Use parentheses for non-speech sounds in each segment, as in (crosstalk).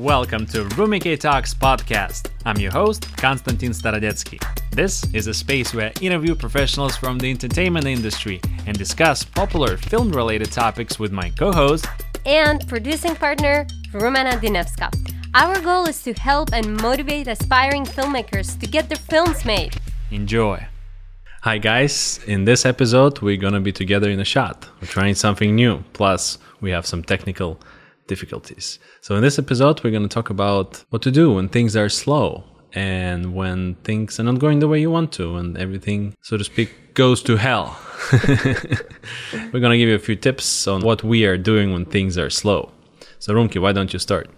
Welcome to Rumikay Talks podcast. I'm your host, Konstantin Starodetskii. This is a space where I interview professionals from the entertainment industry and discuss popular film related topics with my co host and producing partner, Rumena Dinevska. Our goal is to help and motivate aspiring filmmakers to get their films made. Enjoy. Hi, guys. In this episode, we're going to be together in a shot. We're trying something new. Plus, we have some technical difficulties. So, in this episode, we're going to talk about what to do when things are slow and when things are not going the way you want to, and everything, so to speak, goes to hell. (laughs) we're going to give you a few tips on what we are doing when things are slow. So, Rumki, why don't you start?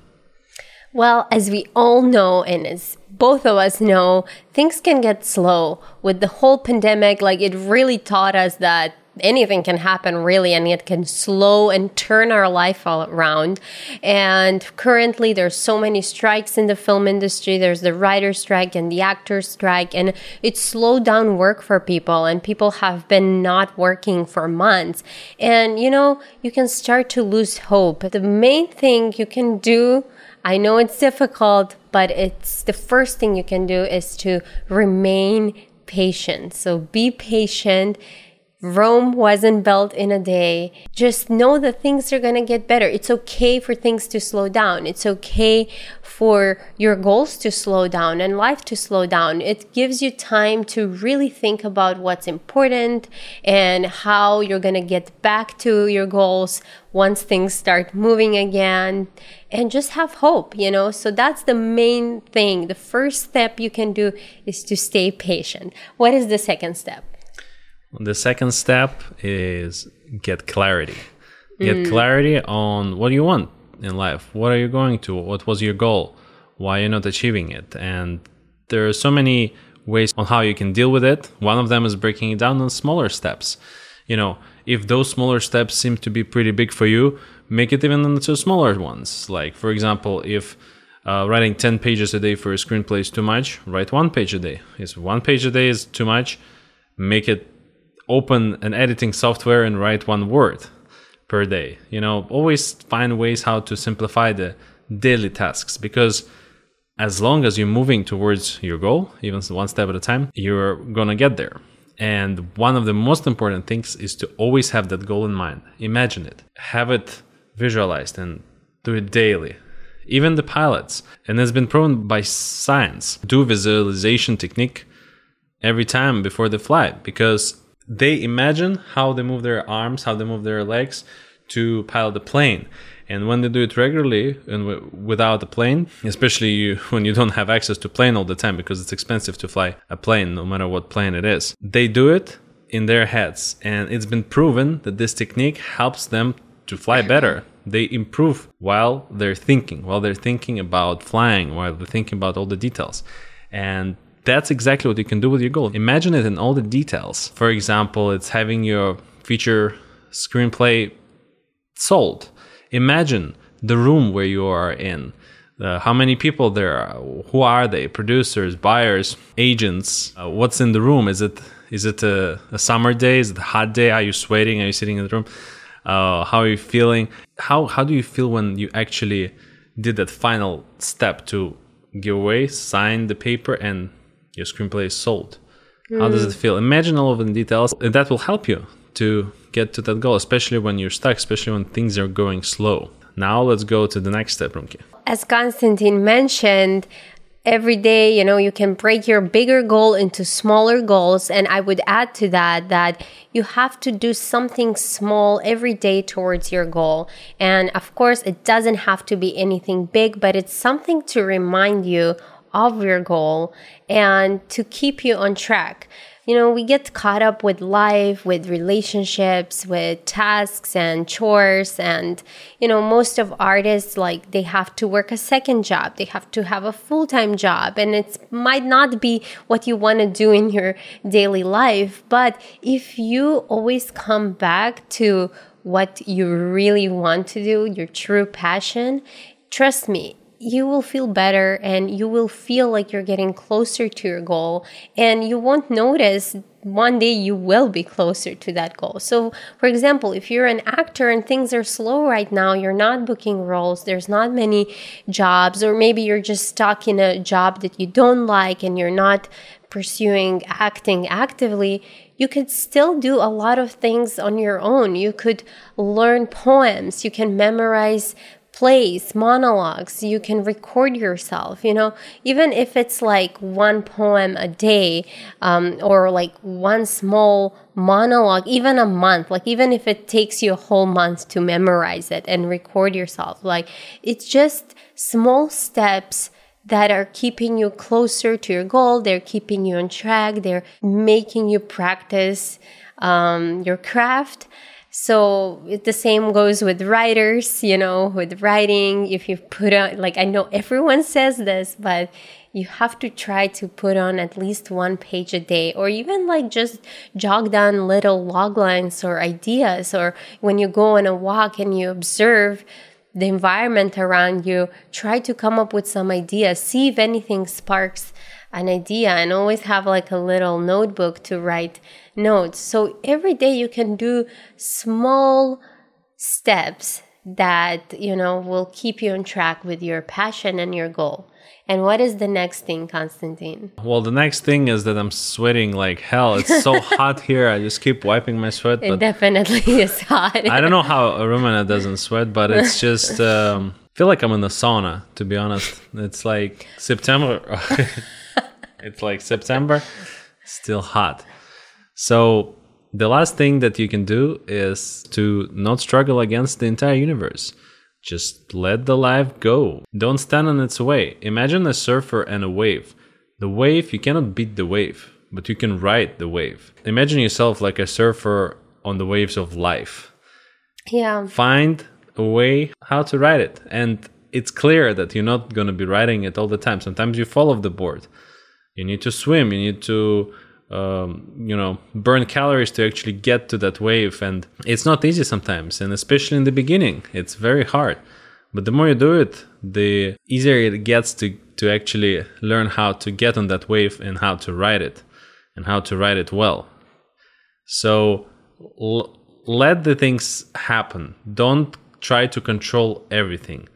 Well, as we all know, and as both of us know, things can get slow with the whole pandemic. Like, it really taught us that anything can happen really and it can slow and turn our life all around. And currently there's so many strikes in the film industry. There's the writer strike and the actor strike and it slowed down work for people and people have been not working for months. And you know you can start to lose hope. The main thing you can do I know it's difficult, but it's the first thing you can do is to remain patient. So be patient Rome wasn't built in a day. Just know that things are going to get better. It's okay for things to slow down. It's okay for your goals to slow down and life to slow down. It gives you time to really think about what's important and how you're going to get back to your goals once things start moving again and just have hope, you know? So that's the main thing. The first step you can do is to stay patient. What is the second step? The second step is get clarity. Get mm. clarity on what you want in life. What are you going to? What was your goal? Why you're not achieving it? And there are so many ways on how you can deal with it. One of them is breaking it down in smaller steps. You know, if those smaller steps seem to be pretty big for you, make it even into smaller ones. Like, for example, if uh, writing 10 pages a day for a screenplay is too much, write one page a day. If one page a day is too much, make it open an editing software and write one word per day. You know, always find ways how to simplify the daily tasks because as long as you're moving towards your goal, even one step at a time, you're gonna get there. And one of the most important things is to always have that goal in mind. Imagine it, have it visualized, and do it daily. Even the pilots, and it's been proven by science, do visualization technique every time before the flight because they imagine how they move their arms, how they move their legs to pilot the plane. And when they do it regularly and w- without a plane, especially you, (laughs) when you don't have access to plane all the time because it's expensive to fly a plane, no matter what plane it is, they do it in their heads. And it's been proven that this technique helps them to fly (laughs) better. They improve while they're thinking, while they're thinking about flying, while they're thinking about all the details. And that's exactly what you can do with your goal. Imagine it in all the details. For example, it's having your feature screenplay sold. Imagine the room where you are in. Uh, how many people there are? Who are they? Producers, buyers, agents. Uh, what's in the room? Is it is it a, a, summer day? Is it a hot day? Are you sweating? Are you sitting in the room? Uh, how are you feeling? How how do you feel when you actually did that final step to give away, sign the paper, and your screenplay is sold. Mm. How does it feel? Imagine all of the details, and that will help you to get to that goal, especially when you're stuck, especially when things are going slow. Now let's go to the next step, Rumki. As Konstantin mentioned, every day, you know, you can break your bigger goal into smaller goals. And I would add to that that you have to do something small every day towards your goal. And of course, it doesn't have to be anything big, but it's something to remind you of your goal and to keep you on track. You know, we get caught up with life, with relationships, with tasks and chores. And, you know, most of artists, like, they have to work a second job, they have to have a full time job. And it might not be what you want to do in your daily life. But if you always come back to what you really want to do, your true passion, trust me, you will feel better and you will feel like you're getting closer to your goal and you won't notice one day you will be closer to that goal. So, for example, if you're an actor and things are slow right now, you're not booking roles, there's not many jobs, or maybe you're just stuck in a job that you don't like and you're not pursuing acting actively, you could still do a lot of things on your own. You could learn poems, you can memorize plays, monologues, you can record yourself, you know, even if it's like one poem a day um, or like one small monologue, even a month, like even if it takes you a whole month to memorize it and record yourself, like it's just small steps that are keeping you closer to your goal. They're keeping you on track. They're making you practice um, your craft. So it, the same goes with writers, you know, with writing. If you put on, like, I know everyone says this, but you have to try to put on at least one page a day, or even like just jog down little log lines or ideas, or when you go on a walk and you observe the environment around you, try to come up with some ideas, see if anything sparks an idea, and always have like a little notebook to write notes. So every day you can do small steps that, you know, will keep you on track with your passion and your goal. And what is the next thing, Konstantin? Well, the next thing is that I'm sweating like hell. It's so (laughs) hot here. I just keep wiping my sweat. It definitely (laughs) is hot. I don't know how a Rumena doesn't sweat, but it's (laughs) just um, feel like I'm in the sauna. To be honest, it's like September. (laughs) it's like September, still hot. So the last thing that you can do is to not struggle against the entire universe. Just let the life go. Don't stand in its way. Imagine a surfer and a wave. The wave, you cannot beat the wave, but you can ride the wave. Imagine yourself like a surfer on the waves of life. Yeah. Find a way how to ride it. And it's clear that you're not going to be riding it all the time. Sometimes you fall off the board. You need to swim. You need to um, you know burn calories to actually get to that wave and it's not easy sometimes and especially in the beginning it's very hard but the more you do it the easier it gets to to actually learn how to get on that wave and how to ride it and how to ride it well so l- let the things happen don't try to control everything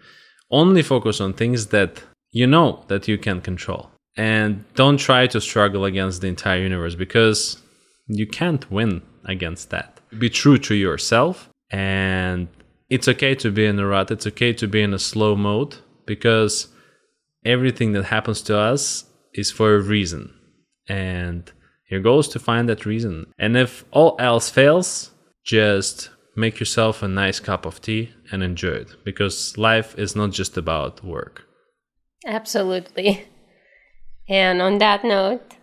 only focus on things that you know that you can control and don't try to struggle against the entire universe because you can't win against that. Be true to yourself, and it's okay to be in a rut, it's okay to be in a slow mode because everything that happens to us is for a reason. And your goal is to find that reason. And if all else fails, just make yourself a nice cup of tea and enjoy it because life is not just about work. Absolutely. And on that note,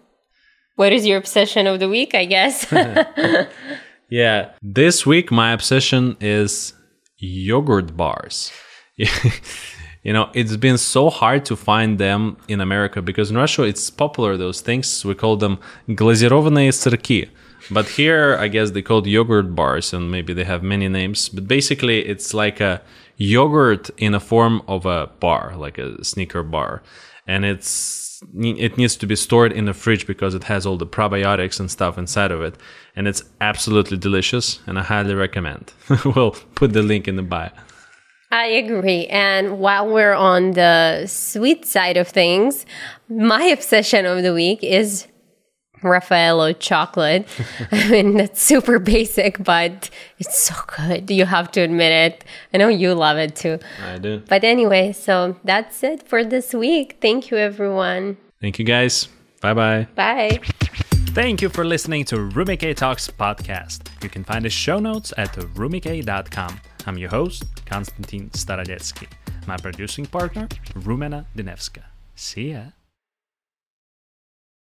what is your obsession of the week, I guess? (laughs) yeah, this week my obsession is yogurt bars. (laughs) you know, it's been so hard to find them in America because in Russia it's popular, those things. We call them glazirованные сырки. But here, I guess they called yogurt bars, and maybe they have many names. But basically, it's like a yogurt in a form of a bar, like a sneaker bar, and it's it needs to be stored in the fridge because it has all the probiotics and stuff inside of it and it's absolutely delicious and i highly recommend (laughs) we'll put the link in the bio I agree. And while we're on the sweet side of things, my obsession of the week is Raffaello chocolate. (laughs) I mean, that's super basic, but it's so good. You have to admit it. I know you love it too. I do. But anyway, so that's it for this week. Thank you, everyone. Thank you, guys. Bye bye. Bye. Thank you for listening to Rumikay Talks podcast. You can find the show notes at rumikay.com. I'm your host, Konstantin Starodetskii. My producing partner, Rumena Dinevska. See ya.